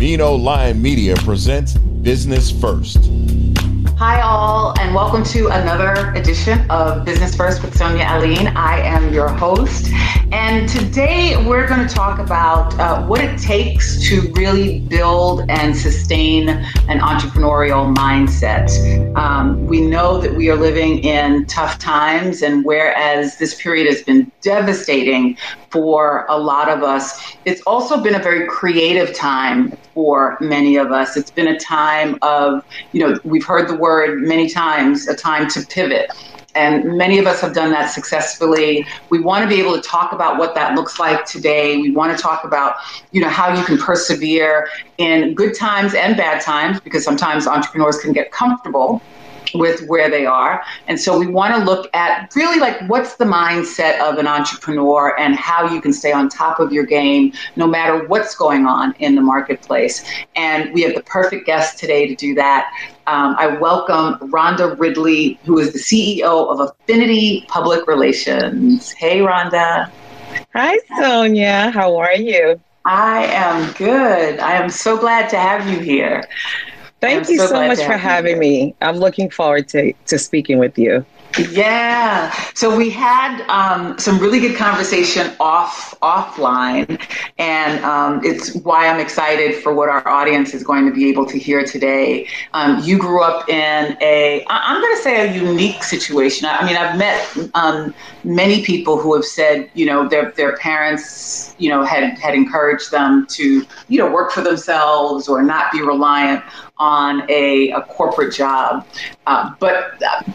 Vino Lion Media presents Business First. Hi, all, and welcome to another edition of Business First with Sonia Alleyne. I am your host, and today we're going to talk about uh, what it takes to really build and sustain an entrepreneurial mindset. Um, we know that we are living in tough times, and whereas this period has been devastating for a lot of us. It's also been a very creative time for many of us. It's been a time of, you know, we've heard the word many times, a time to pivot. And many of us have done that successfully. We want to be able to talk about what that looks like today. We want to talk about, you know, how you can persevere in good times and bad times, because sometimes entrepreneurs can get comfortable with where they are. And so we want to look at really like what's the mindset of an entrepreneur and how you can stay on top of your game no matter what's going on in the marketplace. And we have the perfect guest today to do that. Um, I welcome Rhonda Ridley, who is the CEO of Affinity Public Relations. Hey, Rhonda. Hi, Sonia. How are you? I am good. I am so glad to have you here. Thank I'm you so, so much for having me. I'm looking forward to, to speaking with you. Yeah. So we had um, some really good conversation off offline, and um, it's why I'm excited for what our audience is going to be able to hear today. Um, you grew up in a, I'm going to say a unique situation. I mean, I've met um, many people who have said, you know, their their parents, you know, had had encouraged them to, you know, work for themselves or not be reliant on a, a corporate job. Uh, but uh,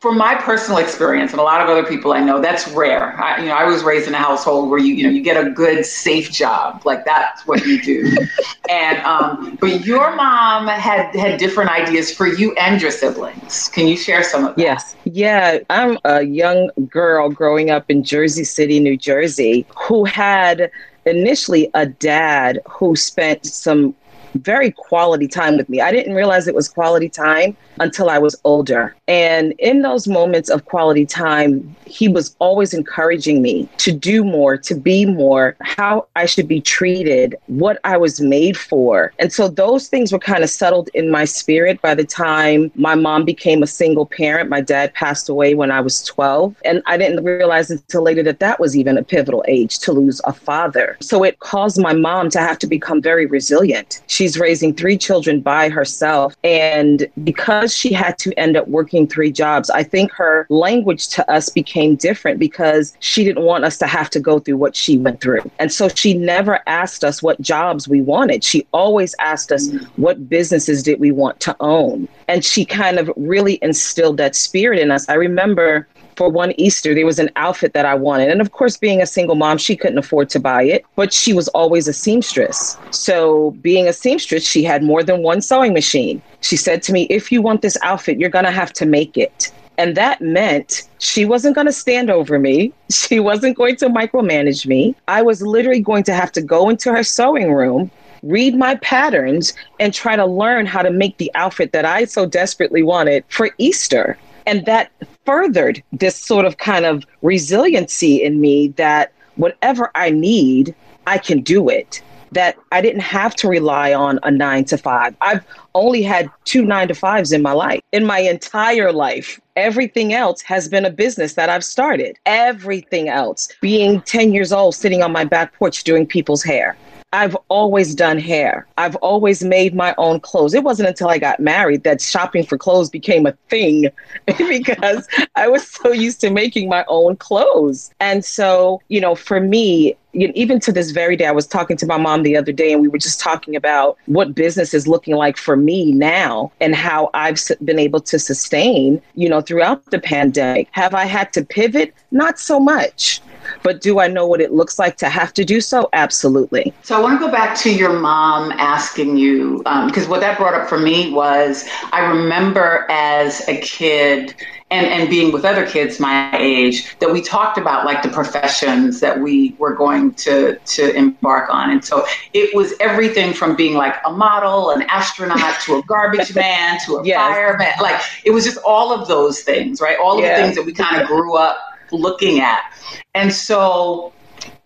from my personal experience and a lot of other people I know, that's rare. I, you know, I was raised in a household where you, you know, you get a good, safe job, like that's what you do. and um, but your mom had had different ideas for you and your siblings. Can you share some of that? Yes, yeah. I'm a young girl growing up in Jersey City, New Jersey, who had initially a dad who spent some very quality time with me. I didn't realize it was quality time until I was older. And in those moments of quality time, he was always encouraging me to do more, to be more, how I should be treated, what I was made for. And so those things were kind of settled in my spirit by the time my mom became a single parent. My dad passed away when I was 12. And I didn't realize until later that that was even a pivotal age to lose a father. So it caused my mom to have to become very resilient. She's raising three children by herself. And because she had to end up working three jobs, I think her language to us became different because she didn't want us to have to go through what she went through. And so she never asked us what jobs we wanted. She always asked us what businesses did we want to own. And she kind of really instilled that spirit in us. I remember for one Easter, there was an outfit that I wanted. And of course, being a single mom, she couldn't afford to buy it, but she was always a seamstress. So, being a seamstress, she had more than one sewing machine. She said to me, If you want this outfit, you're going to have to make it. And that meant she wasn't going to stand over me. She wasn't going to micromanage me. I was literally going to have to go into her sewing room, read my patterns, and try to learn how to make the outfit that I so desperately wanted for Easter. And that furthered this sort of kind of resiliency in me that whatever I need, I can do it. That I didn't have to rely on a nine to five. I've only had two nine to fives in my life, in my entire life. Everything else has been a business that I've started. Everything else, being 10 years old, sitting on my back porch doing people's hair, I've always done hair. I've always made my own clothes. It wasn't until I got married that shopping for clothes became a thing because I was so used to making my own clothes. And so, you know, for me, even to this very day, I was talking to my mom the other day and we were just talking about what business is looking like for me now and how I've been able to sustain, you know, throughout the pandemic. Have I had to pivot? Not so much. But do I know what it looks like to have to do so? Absolutely. So I want to go back to your mom asking you, because um, what that brought up for me was I remember as a kid, and, and being with other kids my age that we talked about like the professions that we were going to to embark on and so it was everything from being like a model an astronaut to a garbage man to a yes. fireman like it was just all of those things right all of yeah. the things that we kind of grew up looking at and so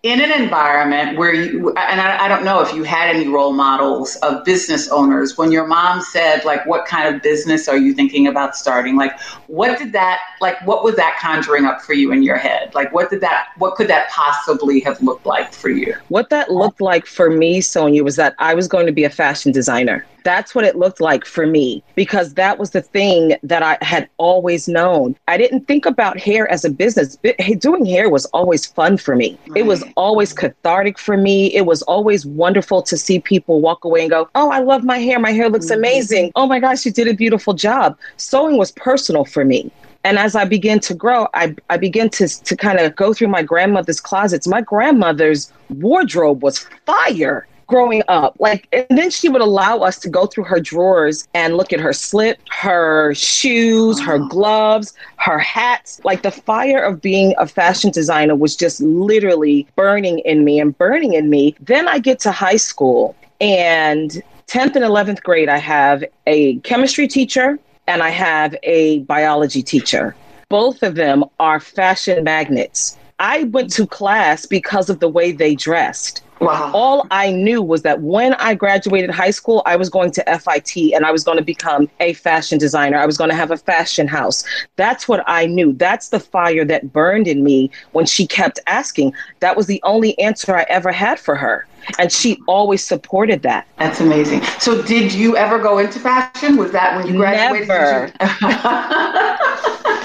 in an environment where you and I, I, don't know if you had any role models of business owners. When your mom said like what kind of business are you thinking about starting? Like what did that like what was that conjuring up for you in your head? Like what did that what could that possibly have looked like for you? What that looked like for me sonia was that i was going to be a fashion designer that's what it looked like for me because that was the thing that I had always known. I didn't think about hair as a business. Doing hair was always fun for me. Right. It was always cathartic for me. It was always wonderful to see people walk away and go, Oh, I love my hair. My hair looks mm-hmm. amazing. Oh my gosh, you did a beautiful job. Sewing was personal for me. And as I began to grow, I, I began to, to kind of go through my grandmother's closets. My grandmother's wardrobe was fire growing up. Like, and then she would allow us to go through her drawers and look at her slip, her shoes, her gloves, her hats. Like, the fire of being a fashion designer was just literally burning in me and burning in me. Then I get to high school and 10th and 11th grade, I have a chemistry teacher and I have a biology teacher. Both of them are fashion magnets. I went to class because of the way they dressed. Wow. All I knew was that when I graduated high school, I was going to FIT and I was going to become a fashion designer. I was going to have a fashion house. That's what I knew. That's the fire that burned in me when she kept asking. That was the only answer I ever had for her. And she always supported that. That's amazing. So, did you ever go into fashion? Was that when you graduated? Never.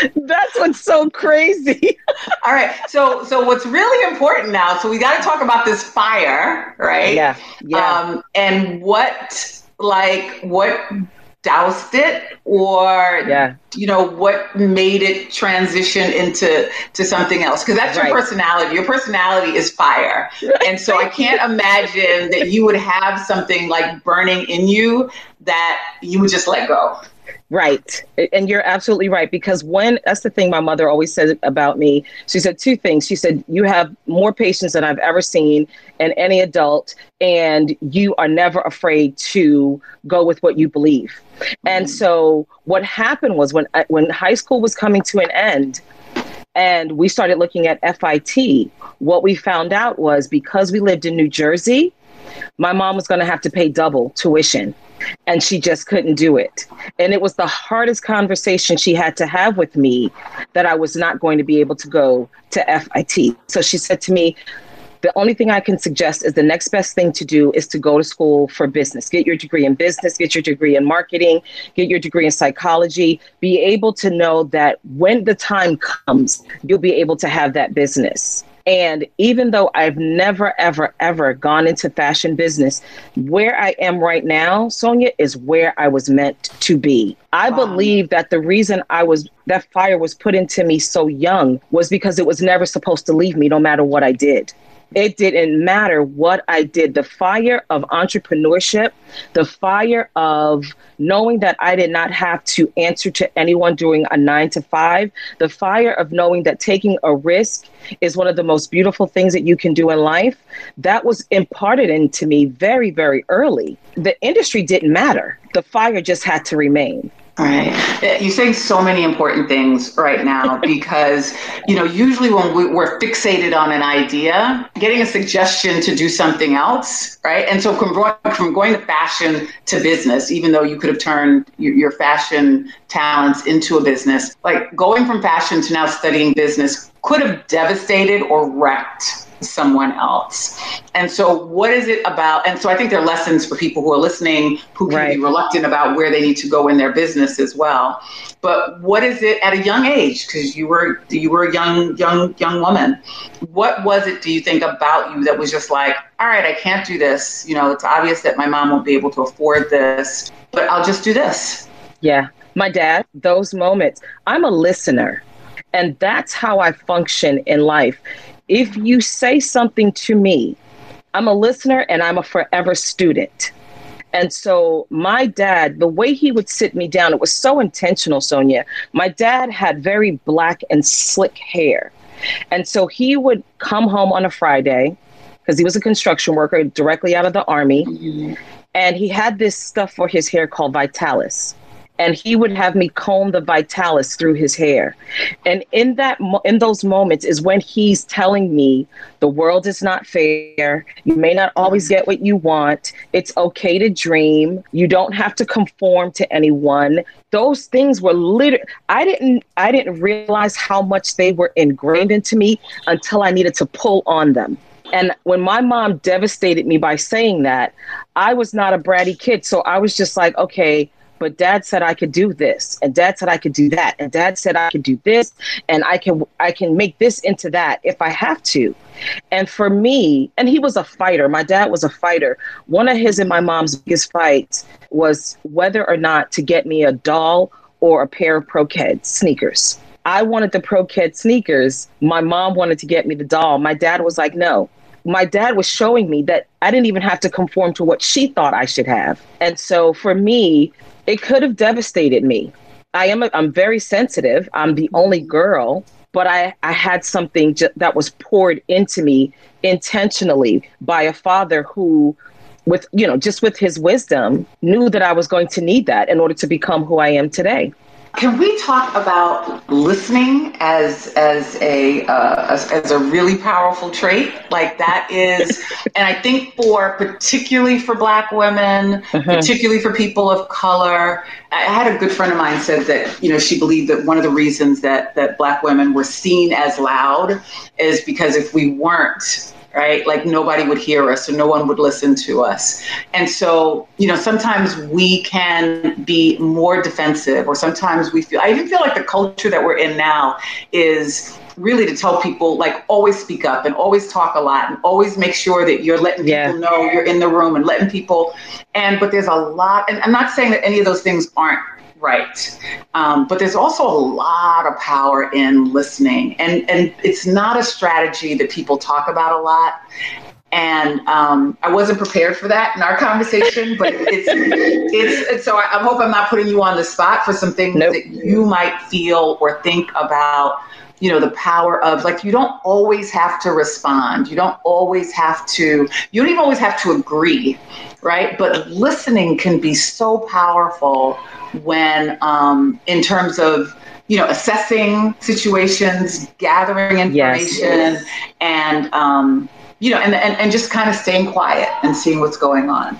That's what's so crazy. All right. So so what's really important now, so we got to talk about this fire, right? Yeah. Yeah. Um, and what like what doused it or yeah. you know what made it transition into to something else because that's right. your personality your personality is fire and so i can't imagine that you would have something like burning in you that you would just let go Right. And you're absolutely right. Because when that's the thing my mother always said about me, she said two things. She said, You have more patience than I've ever seen in any adult, and you are never afraid to go with what you believe. Mm-hmm. And so what happened was when when high school was coming to an end, and we started looking at FIT, what we found out was because we lived in New Jersey, my mom was going to have to pay double tuition and she just couldn't do it. And it was the hardest conversation she had to have with me that I was not going to be able to go to FIT. So she said to me, the only thing I can suggest is the next best thing to do is to go to school for business. Get your degree in business, get your degree in marketing, get your degree in psychology. Be able to know that when the time comes, you'll be able to have that business. And even though I've never, ever, ever gone into fashion business, where I am right now, Sonia, is where I was meant to be. I wow. believe that the reason I was that fire was put into me so young was because it was never supposed to leave me no matter what I did. It didn't matter what I did. The fire of entrepreneurship, the fire of knowing that I did not have to answer to anyone during a nine to five, the fire of knowing that taking a risk is one of the most beautiful things that you can do in life, that was imparted into me very, very early. The industry didn't matter, the fire just had to remain. All right. You're saying so many important things right now because, you know, usually when we, are fixated on an idea, getting a suggestion to do something else, right? And so from going, from going to fashion to business, even though you could have turned your, your fashion talents into a business, like going from fashion to now studying business could have devastated or wrecked someone else. And so, what is it about? And so, I think there are lessons for people who are listening who can right. be reluctant about where they need to go in their business as well. But what is it at a young age? Because you were you were a young young young woman. What was it? Do you think about you that was just like, all right, I can't do this. You know, it's obvious that my mom won't be able to afford this, but I'll just do this. Yeah, my dad. Those moments. I'm a listener. And that's how I function in life if you say something to me, I'm a listener and I'm a forever student. And so my dad, the way he would sit me down, it was so intentional, Sonia. My dad had very black and slick hair. And so he would come home on a Friday because he was a construction worker directly out of the army. Mm-hmm. And he had this stuff for his hair called Vitalis and he would have me comb the vitalis through his hair. And in that in those moments is when he's telling me the world is not fair. You may not always get what you want. It's okay to dream. You don't have to conform to anyone. Those things were literally i didn't i didn't realize how much they were ingrained into me until i needed to pull on them. And when my mom devastated me by saying that, I was not a bratty kid. So I was just like, okay, but dad said I could do this and dad said I could do that and dad said I could do this and I can I can make this into that if I have to. And for me, and he was a fighter. My dad was a fighter. One of his and my mom's biggest fights was whether or not to get me a doll or a pair of Pro-Keds sneakers. I wanted the Pro-Keds sneakers. My mom wanted to get me the doll. My dad was like, no, my dad was showing me that I didn't even have to conform to what she thought I should have. And so for me, it could have devastated me. I am a, I'm very sensitive. I'm the only mm-hmm. girl, but I, I had something j- that was poured into me intentionally by a father who with you know just with his wisdom knew that I was going to need that in order to become who I am today. Can we talk about listening as as a uh, as, as, a really powerful trait? Like that is, and I think for particularly for Black women, uh-huh. particularly for people of color. I had a good friend of mine said that you know she believed that one of the reasons that that Black women were seen as loud is because if we weren't right? Like nobody would hear us or no one would listen to us. And so, you know, sometimes we can be more defensive or sometimes we feel, I even feel like the culture that we're in now is really to tell people like always speak up and always talk a lot and always make sure that you're letting yeah. people know you're in the room and letting people and but there's a lot and i'm not saying that any of those things aren't Right. Um, but there's also a lot of power in listening. And, and it's not a strategy that people talk about a lot. And um, I wasn't prepared for that in our conversation, but it's, it's, it's so I, I, hope I'm not putting you on the spot for some things nope. that you might feel or think about you know the power of like you don't always have to respond. You don't always have to you don't even always have to agree right? But listening can be so powerful when um, in terms of you know assessing situations gathering information yes. and um, you know and, and, and just kind of staying quiet and seeing what's going on.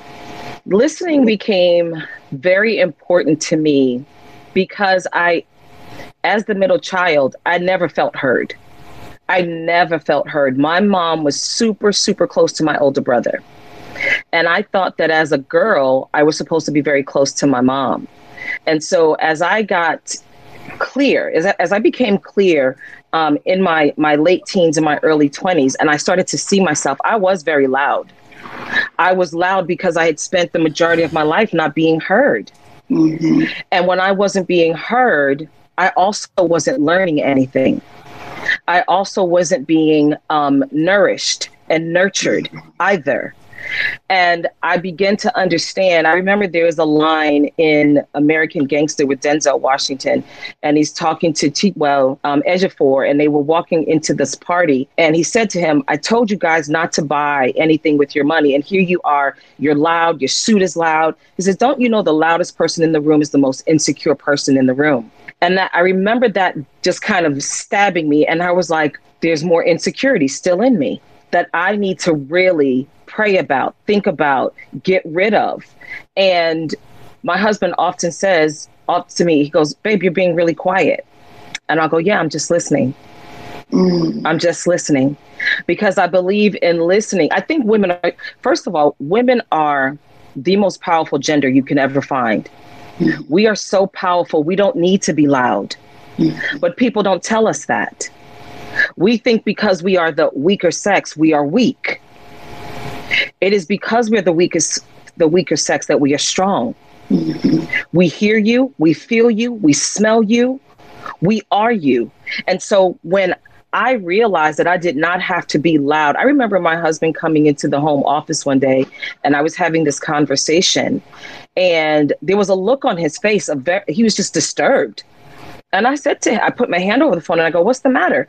Listening became very important to me because i as the middle child i never felt heard i never felt heard my mom was super super close to my older brother and i thought that as a girl i was supposed to be very close to my mom and so as I got clear, as I, as I became clear um, in my, my late teens and my early 20s, and I started to see myself, I was very loud. I was loud because I had spent the majority of my life not being heard. Mm-hmm. And when I wasn't being heard, I also wasn't learning anything. I also wasn't being um, nourished and nurtured either. And I began to understand. I remember there was a line in American Gangster with Denzel Washington, and he's talking to Chiwetel um, Ejiofor, and they were walking into this party. And he said to him, I told you guys not to buy anything with your money. And here you are, you're loud, your suit is loud. He says, Don't you know the loudest person in the room is the most insecure person in the room? And that I remember that just kind of stabbing me. And I was like, there's more insecurity still in me that I need to really pray about, think about, get rid of. And my husband often says up to me, he goes, Babe, you're being really quiet. And I'll go, Yeah, I'm just listening. Mm. I'm just listening because I believe in listening. I think women are, first of all, women are the most powerful gender you can ever find. Mm. We are so powerful. We don't need to be loud. Mm. But people don't tell us that. We think because we are the weaker sex, we are weak. It is because we're the weakest, the weaker sex that we are strong. Mm-hmm. We hear you, we feel you, we smell you, we are you. And so when I realized that I did not have to be loud. I remember my husband coming into the home office one day and I was having this conversation and there was a look on his face of very, he was just disturbed. And I said to him, I put my hand over the phone and I go, "What's the matter?"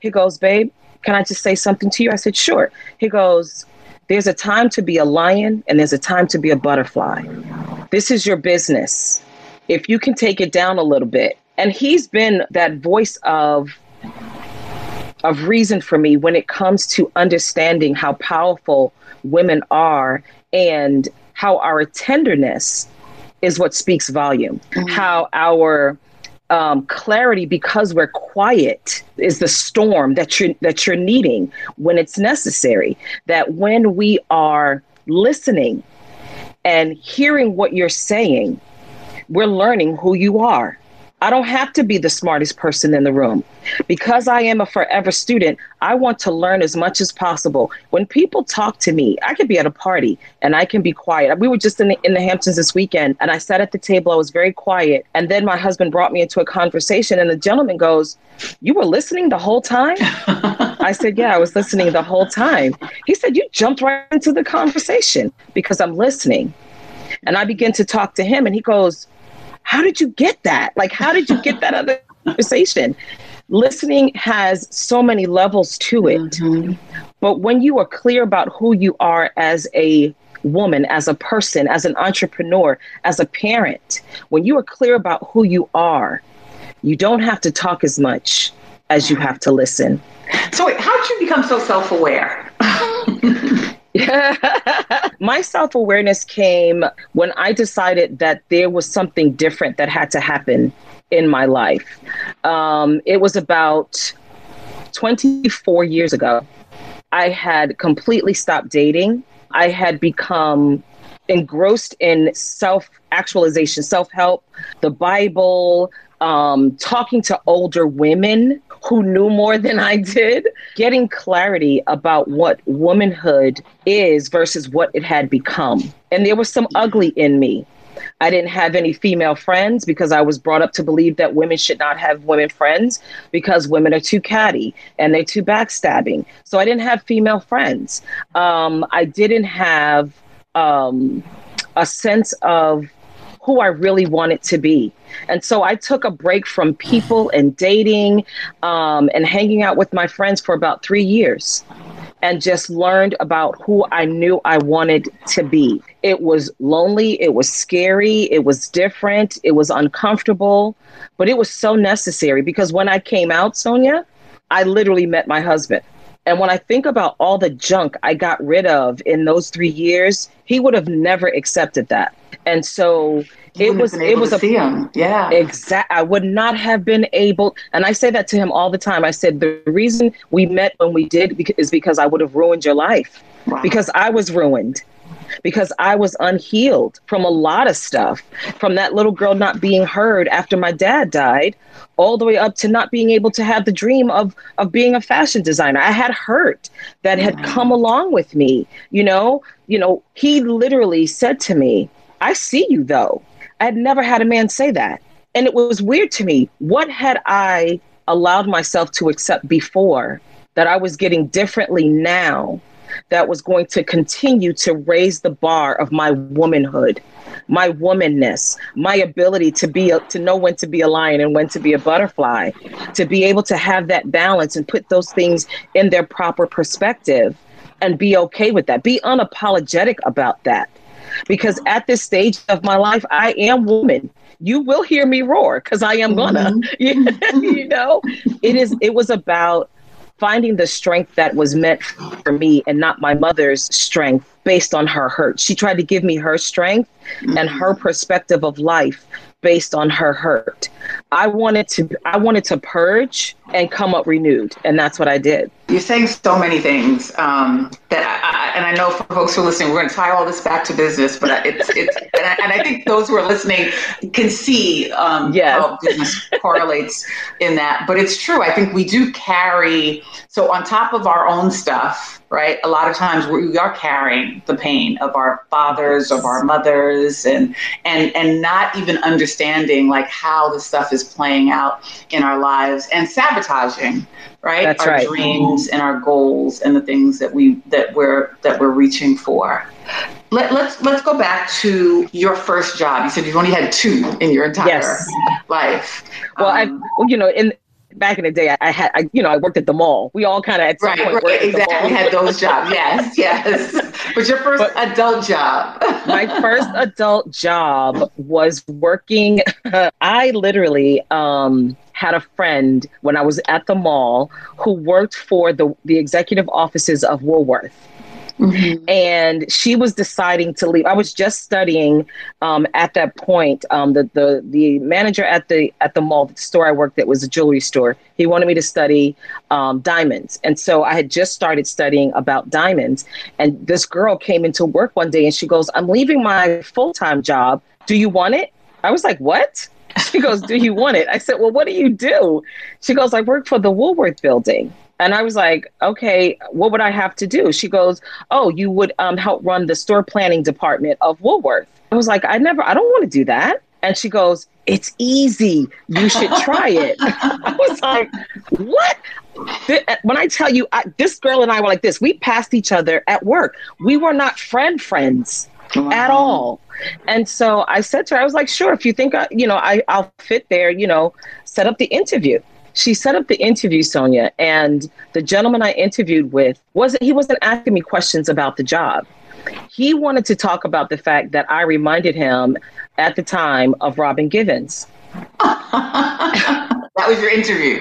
He goes, "Babe, can I just say something to you?" I said, "Sure." He goes, "There's a time to be a lion and there's a time to be a butterfly. This is your business. If you can take it down a little bit." And he's been that voice of of reason for me when it comes to understanding how powerful women are and how our tenderness is what speaks volume. Mm-hmm. How our um, clarity, because we're quiet, is the storm that you're that you're needing when it's necessary. That when we are listening and hearing what you're saying, we're learning who you are. I don't have to be the smartest person in the room. Because I am a forever student, I want to learn as much as possible. When people talk to me, I could be at a party and I can be quiet. We were just in the, in the Hamptons this weekend and I sat at the table. I was very quiet. And then my husband brought me into a conversation and the gentleman goes, You were listening the whole time? I said, Yeah, I was listening the whole time. He said, You jumped right into the conversation because I'm listening. And I begin to talk to him and he goes, how did you get that? Like, how did you get that other conversation? Listening has so many levels to it. Mm-hmm. But when you are clear about who you are as a woman, as a person, as an entrepreneur, as a parent, when you are clear about who you are, you don't have to talk as much as you have to listen. So, wait, how did you become so self aware? My self awareness came when I decided that there was something different that had to happen in my life. Um, it was about 24 years ago. I had completely stopped dating. I had become engrossed in self actualization, self help, the Bible, um, talking to older women who knew more than I did, getting clarity about what womanhood is versus what it had become. And there was some ugly in me. I didn't have any female friends because I was brought up to believe that women should not have women friends because women are too catty and they're too backstabbing. So I didn't have female friends. Um, I didn't have um, a sense of who I really wanted to be. And so I took a break from people and dating um, and hanging out with my friends for about three years and just learned about who I knew I wanted to be. It was lonely, it was scary, it was different, it was uncomfortable, but it was so necessary because when I came out, Sonia, I literally met my husband. And when I think about all the junk I got rid of in those three years, he would have never accepted that. And so it was it was a him. yeah exact i would not have been able and i say that to him all the time i said the reason we met when we did is because i would have ruined your life wow. because i was ruined because I was unhealed from a lot of stuff, from that little girl not being heard after my dad died, all the way up to not being able to have the dream of of being a fashion designer. I had hurt that had come along with me, you know. You know, he literally said to me, "I see you though." I had never had a man say that. And it was weird to me. What had I allowed myself to accept before that I was getting differently now that was going to continue to raise the bar of my womanhood, my womanness, my ability to be a, to know when to be a lion and when to be a butterfly, to be able to have that balance and put those things in their proper perspective and be okay with that. Be unapologetic about that because at this stage of my life, I am woman. You will hear me roar because I am gonna. Mm-hmm. you know, it is. It was about finding the strength that was meant for me and not my mother's strength based on her hurt. She tried to give me her strength and her mm. perspective of life based on her hurt. I wanted to I wanted to purge and come up renewed, and that's what I did. You're saying so many things um, that, I, I, and I know for folks who are listening, we're going to tie all this back to business, but it's it's, and I, and I think those who are listening can see um, yes. how business correlates in that. But it's true. I think we do carry so on top of our own stuff right? A lot of times we are carrying the pain of our fathers, of our mothers, and and and not even understanding like how the stuff is playing out in our lives and sabotaging, right? That's our right. dreams and our goals and the things that we that we're that we're reaching for. Let, let's let's go back to your first job. You said you've only had two in your entire yes. life. Well, um, I, well, you know, in back in the day, I, I had, I, you know, I worked at the mall. We all kind of at some right, point right, exactly had those jobs. Yes, yes. But your first but adult job. my first adult job was working. I literally um, had a friend when I was at the mall who worked for the the executive offices of Woolworth. Mm-hmm. And she was deciding to leave. I was just studying um, at that point. Um, the, the the manager at the at the mall, the store I worked at was a jewelry store. He wanted me to study um, diamonds, and so I had just started studying about diamonds. And this girl came into work one day, and she goes, "I'm leaving my full time job. Do you want it?" I was like, "What?" She goes, Do you want it? I said, Well, what do you do? She goes, I work for the Woolworth building. And I was like, okay, what would I have to do? She goes, oh, you would um, help run the store planning department of Woolworth. I was like, I never, I don't want to do that. And she goes, it's easy. You should try it. I was like, what? When I tell you, I, this girl and I were like this, we passed each other at work. We were not friend friends wow. at all. And so I said to her, I was like, sure, if you think, I, you know, I, I'll fit there, you know, set up the interview she set up the interview, Sonia, and the gentleman I interviewed with wasn't he wasn't asking me questions about the job. He wanted to talk about the fact that I reminded him at the time of Robin Givens. that was your interview.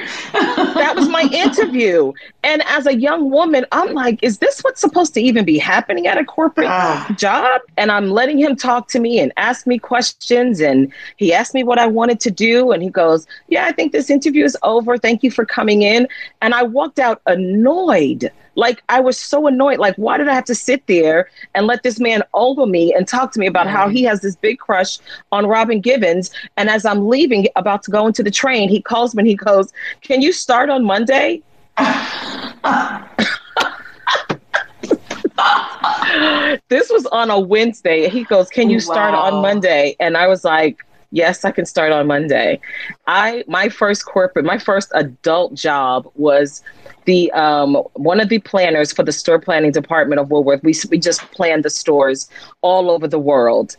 that was my interview. And as a young woman, I'm like, is this what's supposed to even be happening at a corporate uh. job? And I'm letting him talk to me and ask me questions. And he asked me what I wanted to do. And he goes, Yeah, I think this interview is over. Thank you for coming in. And I walked out annoyed like I was so annoyed. Like, why did I have to sit there and let this man over me and talk to me about how he mm-hmm. has this big crush on Robin Givens? And as I'm leaving, about to go into the train, he calls me and he goes, Can you start on Monday? this was on a Wednesday. He goes, Can you oh, start wow. on Monday? And I was like, Yes, I can start on Monday. I my first corporate, my first adult job was the um, one of the planners for the store planning department of Woolworth. We we just planned the stores all over the world.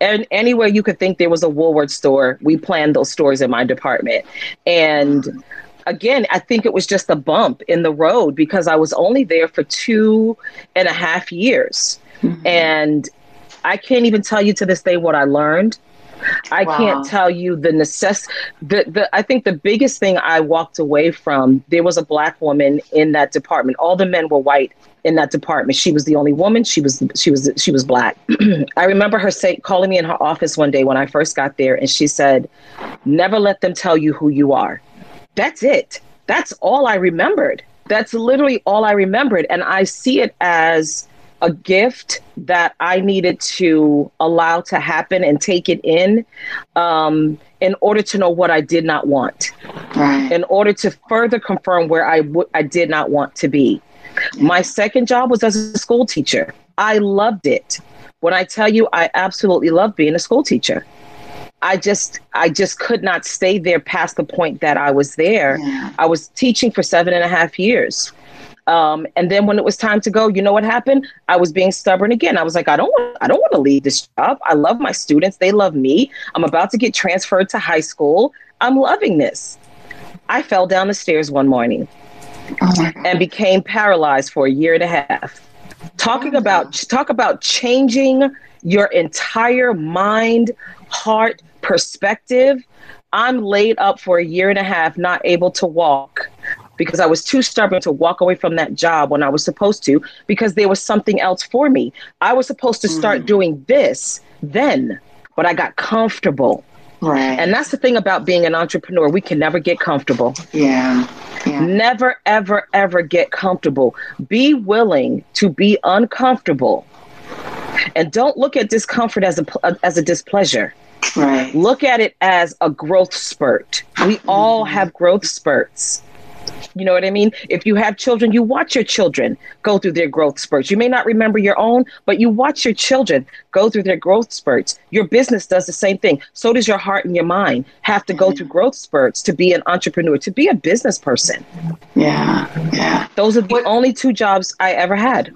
And anywhere you could think there was a Woolworth store, we planned those stores in my department. And again, I think it was just a bump in the road because I was only there for two and a half years. Mm-hmm. And I can't even tell you to this day what I learned. I wow. can't tell you the necess the, the I think the biggest thing I walked away from there was a black woman in that department. All the men were white in that department. She was the only woman. She was she was she was black. I remember her say calling me in her office one day when I first got there and she said, "Never let them tell you who you are." That's it. That's all I remembered. That's literally all I remembered and I see it as a gift that I needed to allow to happen and take it in um, in order to know what I did not want, right. in order to further confirm where I, w- I did not want to be. My second job was as a school teacher. I loved it. When I tell you, I absolutely loved being a school teacher. I just I just could not stay there past the point that I was there. Yeah. I was teaching for seven and a half years. Um, and then when it was time to go, you know what happened? I was being stubborn again. I was like, I don't want, I don't want to leave this job. I love my students. They love me. I'm about to get transferred to high school. I'm loving this. I fell down the stairs one morning oh and became paralyzed for a year and a half. Talking oh about talk about changing your entire mind, heart, perspective. I'm laid up for a year and a half, not able to walk because I was too stubborn to walk away from that job when I was supposed to because there was something else for me. I was supposed to start mm. doing this then, but I got comfortable Right. And that's the thing about being an entrepreneur. We can never get comfortable. Yeah. Yeah. Never, ever, ever get comfortable. Be willing to be uncomfortable. And don't look at discomfort as a, as a displeasure. Right. Look at it as a growth spurt. We all have growth spurts. You know what I mean? If you have children, you watch your children go through their growth spurts. You may not remember your own, but you watch your children go through their growth spurts. Your business does the same thing. So does your heart and your mind have to go through growth spurts to be an entrepreneur, to be a business person. Yeah. Yeah. Those are the What- only two jobs I ever had.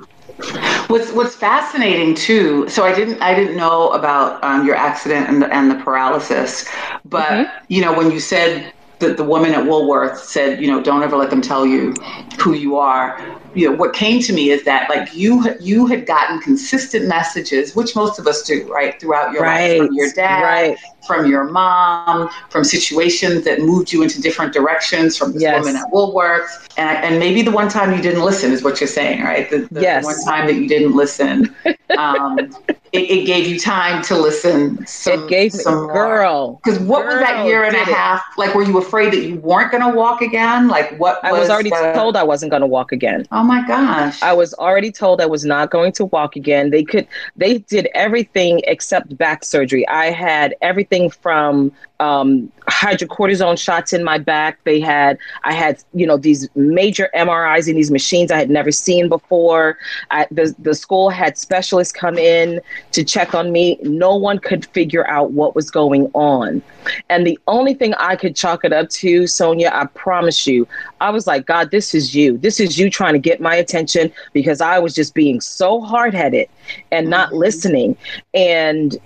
What's What's fascinating too. So I didn't I didn't know about um, your accident and the, and the paralysis, but Mhm. you know when you said that the woman at Woolworth said, you know, don't ever let them tell you who you are. You know, what came to me is that like you you had gotten consistent messages, which most of us do, right, throughout your life from your dad, Right. from your mom, from situations that moved you into different directions, from this Yes. woman at Woolworths, and, and maybe the one time you didn't listen is what you're saying, right? The, the Yes. one time that you didn't listen, um, it, it gave you time to listen. Some, it gave some more. girl. Because what was that year and a did it. half? Like, were you afraid that you weren't going to walk again? Like, what? I was already told I wasn't going to walk again. Oh Oh my gosh! I was already told I was not going to walk again. They could, they did everything except back surgery. I had everything from um, hydrocortisone shots in my back. They had, I had, you know, these major MRIs in these machines I had never seen before. I, the the school had specialists come in to check on me. No one could figure out what was going on, and the only thing I could chalk it up to, Sonia, I promise you, I was like, God, this is you. This is you trying to get my attention because I was just being so hard headed and not listening. And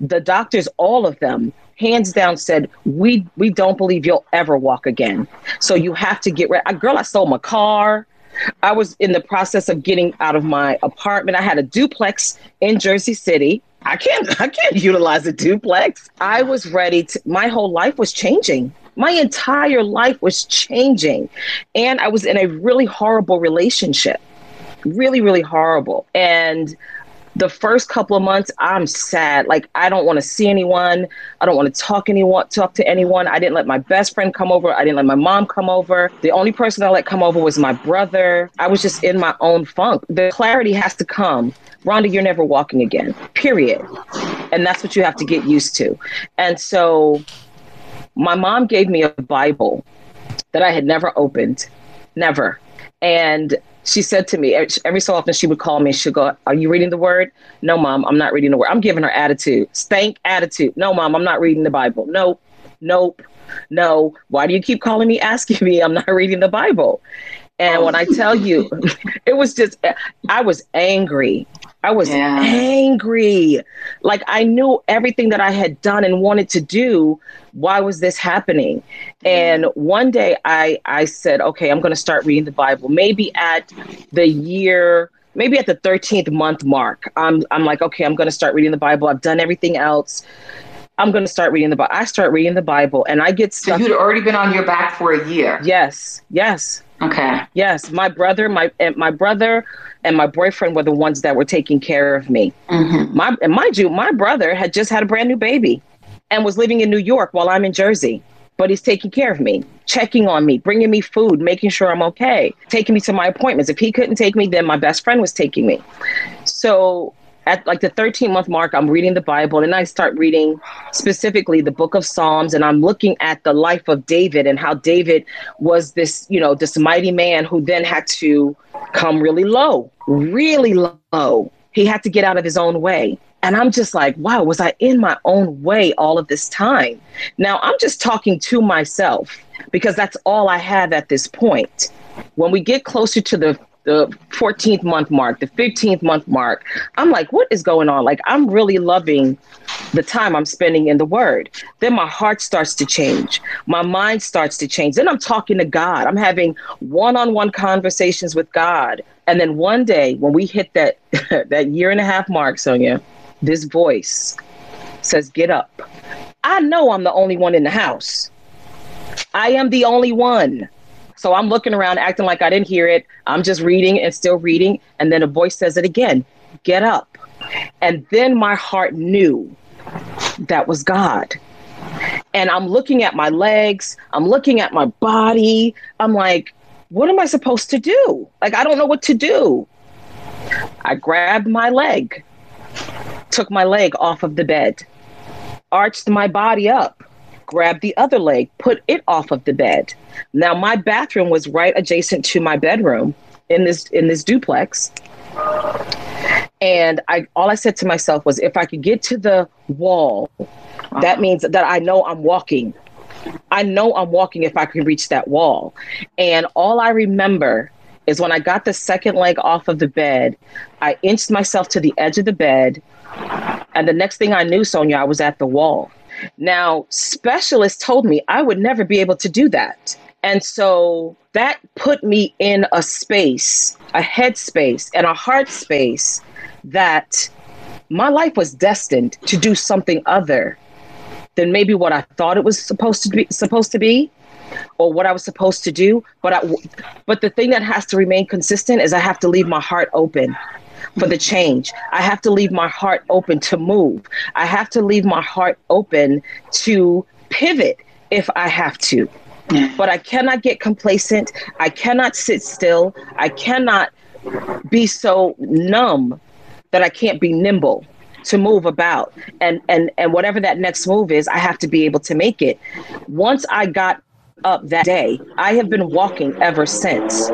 the doctors, all of them, hands down said, We we don't believe you'll ever walk again. So you have to get ready. Girl, I sold my car. I was in the process of getting out of my apartment. I had a duplex in Jersey City. I can't I can't utilize a duplex. I was ready to my whole life was changing. My entire life was changing. And I was in a really horrible relationship. Really, really horrible. And the first couple of months i'm sad. Like i don't want to see anyone. I don't want to talk anyone talk to anyone. I didn't let my best friend come over. I didn't let my mom come over. The only person i let come over was my brother. I was just in my own funk. The clarity has to come. Rhonda you're never walking again period. And that's what you have to get used to. And so my mom gave me a bible that i had never opened never. And she said to me every so often she would call me she'd go are you reading the word? No mom i'm not reading the word. I'm giving her attitude stank attitude. No mom i'm not reading the bible. Nope nope no. Why do you keep calling me asking me i'm not reading the bible? And when i tell you it was just i was angry I was Yeah. angry. Like I knew everything that I had done and wanted to do. Why was this happening? And one day I I said, okay, I'm going to start reading the Bible. Maybe at the year, maybe at the 13th month mark. I'm I'm like, okay, I'm going to start reading the Bible. I've done everything else. I'm going to start reading the Bible. I start reading the Bible and I get so stuck. you'd already been on your back for a year. yes. Yes. Okay. Yes, my brother, my and my brother and my boyfriend were the ones that were taking care of me. Mm-hmm. My and mind you, my brother had just had a brand new baby and was living in New York while I'm in Jersey. But he's taking care of me, checking on me, bringing me food, making sure I'm okay, taking me to my appointments. If he couldn't take me, then my best friend was taking me. So at like the 13 month mark, I'm reading the Bible and I start reading specifically the book of Psalms and I'm looking at the life of David and how David was this, you know, this mighty man who then had to come really low, really low. He had to get out of his own way. And I'm just like, wow, was I in my own way all of this time? Now I'm just talking to myself because that's all I have at this point. When we get closer to the the 14th month mark, the 15th month mark, I'm like, what is going on? Like, I'm really loving the time I'm spending in the Word. Then my heart starts to change. My mind starts to change. Then I'm talking to God. I'm having one on one conversations with God. And then one day, when we hit that, that year and a half mark, Sonia, this voice says, Get up. I know I'm the only one in the house. I am the only one. So I'm looking around, acting like I didn't hear it. I'm just reading and still reading. And then a voice says it again get up. And then my heart knew that was God. And I'm looking at my legs, I'm looking at my body. I'm like, what am I supposed to do? Like, I don't know what to do. I grabbed my leg, took my leg off of the bed, arched my body up, grabbed the other leg, put it off of the bed. Now my bathroom was right adjacent to my bedroom in this in this duplex. And I all I said to myself was if I could get to the wall, that means that I know I'm walking. I know I'm walking if I can reach that wall. And all I remember is when I got the second leg off of the bed, I inched myself to the edge of the bed. And the next thing I knew, Sonia, I was at the wall. Now, specialists told me I would never be able to do that. And so that put me in a space, a head space, and a heart space that my life was destined to do something other than maybe what I thought it was supposed to be supposed to be or what I was supposed to do. But I, but the thing that has to remain consistent is I have to leave my heart open for the change. I have to leave my heart open to move. I have to leave my heart open to pivot if I have to. But I cannot get complacent. I cannot sit still. I cannot be so numb that I can't be nimble to move about. And and and whatever that next move is, I have to be able to make it. Once I got up that day. I have been walking ever since.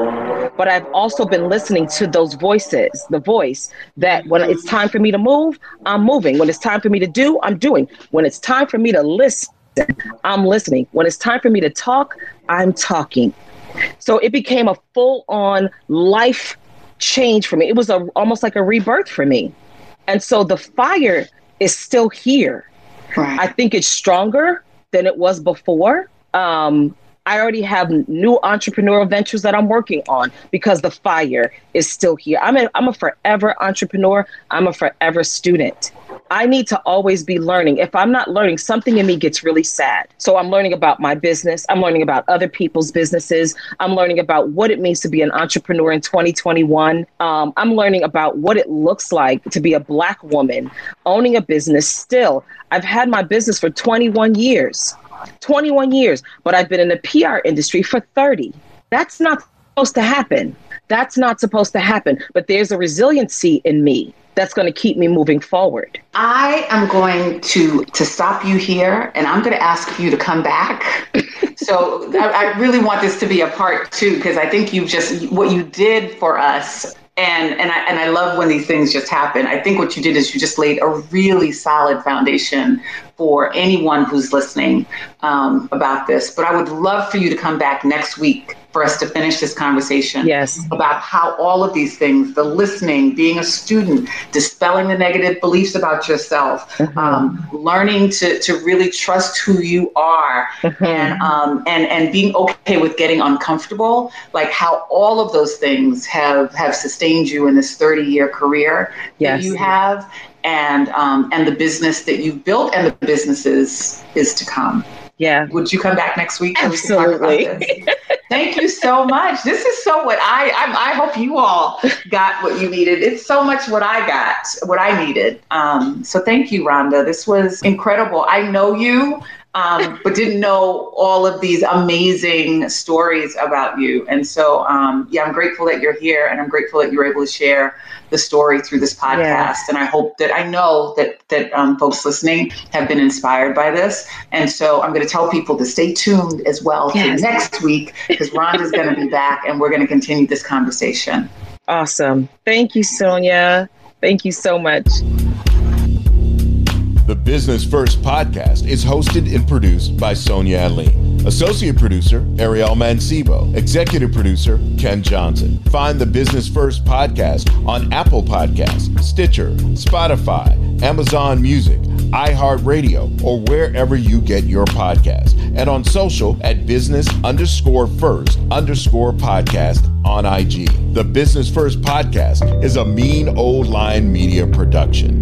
But I've also been listening to those voices, the voice that when it's time for me to move, I'm moving. When it's time for me to do, I'm doing. When it's time for me to listen, I'm listening. When it's time for me to talk, I'm talking. So it became a full on life change for me. It was a, almost like a rebirth for me. And so the fire is still here. Right. I think it's stronger than it was before um, I already have new entrepreneurial ventures that I'm working on because the fire is still here. I'm a, I'm a forever entrepreneur. I'm a forever student. I need to always be learning. If I'm not learning, something in me gets really sad. So I'm learning about my business. I'm learning about other people's businesses. I'm learning about what it means to be an entrepreneur in 2021. Um, I'm learning about what it looks like to be a Black woman owning a business still. I've had my business for 21 years. 21 years, but I've been in the PR industry for 30. That's not supposed to happen. That's not supposed to happen. But there's a resiliency in me that's going to keep me moving forward. I am going to to stop you here, and I'm going to ask you to come back. so I, I really want this to be a part two because I think you've just what you did for us and and I and I love when these things just happen. I think what you did is you just laid a really solid foundation for anyone who's listening um, about this. But I would love for you to come back next week for us to finish this conversation. Yes. About how all of these things, the listening, being a student, dispelling the negative beliefs about yourself, mm-hmm. um, learning to, to really trust who you are, mm-hmm. and um, and and being okay with getting uncomfortable. Like how all of those things have have sustained you in this 30 year career yes. that you have, and um, and the business that you've built and the businesses is to come. Yeah. Would you come back next week? Absolutely. Thank you so much. This is so what I, I, I hope you all got what you needed. It's so much what I got, what I needed. Um, so thank you, Rhonda. This was incredible. I know you um, but didn't know all of these amazing stories about you. And so, um, yeah, I'm grateful that you're here and I'm grateful that you're able to share the story through this podcast. Yeah. And I hope that I know that, that um, folks listening have been inspired by this. And so I'm going to tell people to stay tuned as well yes. for next week because Rhonda's going to be back and we're going to continue this conversation. Awesome. Thank you, Sonia. Thank you so much. The Business First podcast is hosted and produced by Sonia Alleyne. Associate producer, Ariel Mancibo. Executive producer, Ken Johnson. Find the Business First podcast on Apple Podcasts, Stitcher, Spotify, Amazon Music, iHeartRadio, or wherever you get your podcast. And on social at business underscore first underscore podcast on IG. The Business First podcast is a mean old line media production.